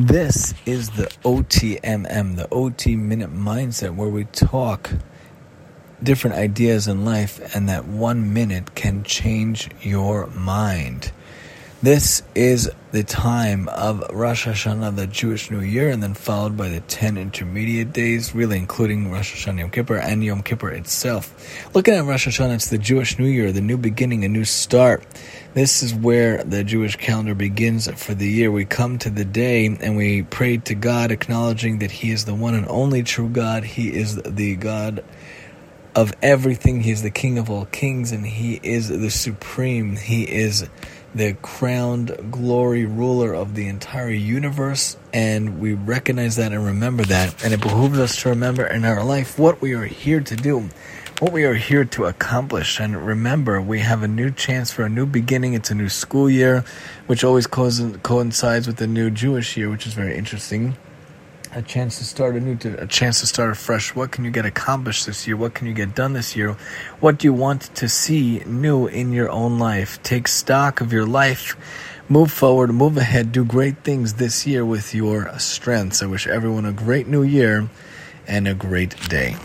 This is the OTMM, the OT Minute Mindset, where we talk different ideas in life, and that one minute can change your mind. This is the time of Rosh Hashanah, the Jewish New Year, and then followed by the 10 intermediate days, really including Rosh Hashanah Yom Kippur and Yom Kippur itself. Looking at Rosh Hashanah, it's the Jewish New Year, the new beginning, a new start. This is where the Jewish calendar begins for the year. We come to the day and we pray to God, acknowledging that He is the one and only true God. He is the God of everything. He is the King of all kings, and He is the supreme. He is the crowned glory ruler of the entire universe, and we recognize that and remember that. And it behooves us to remember in our life what we are here to do, what we are here to accomplish. And remember, we have a new chance for a new beginning. It's a new school year, which always coincides with the new Jewish year, which is very interesting a chance to start a new, a chance to start afresh. What can you get accomplished this year? What can you get done this year? What do you want to see new in your own life? Take stock of your life. Move forward, move ahead, do great things this year with your strengths. I wish everyone a great new year and a great day.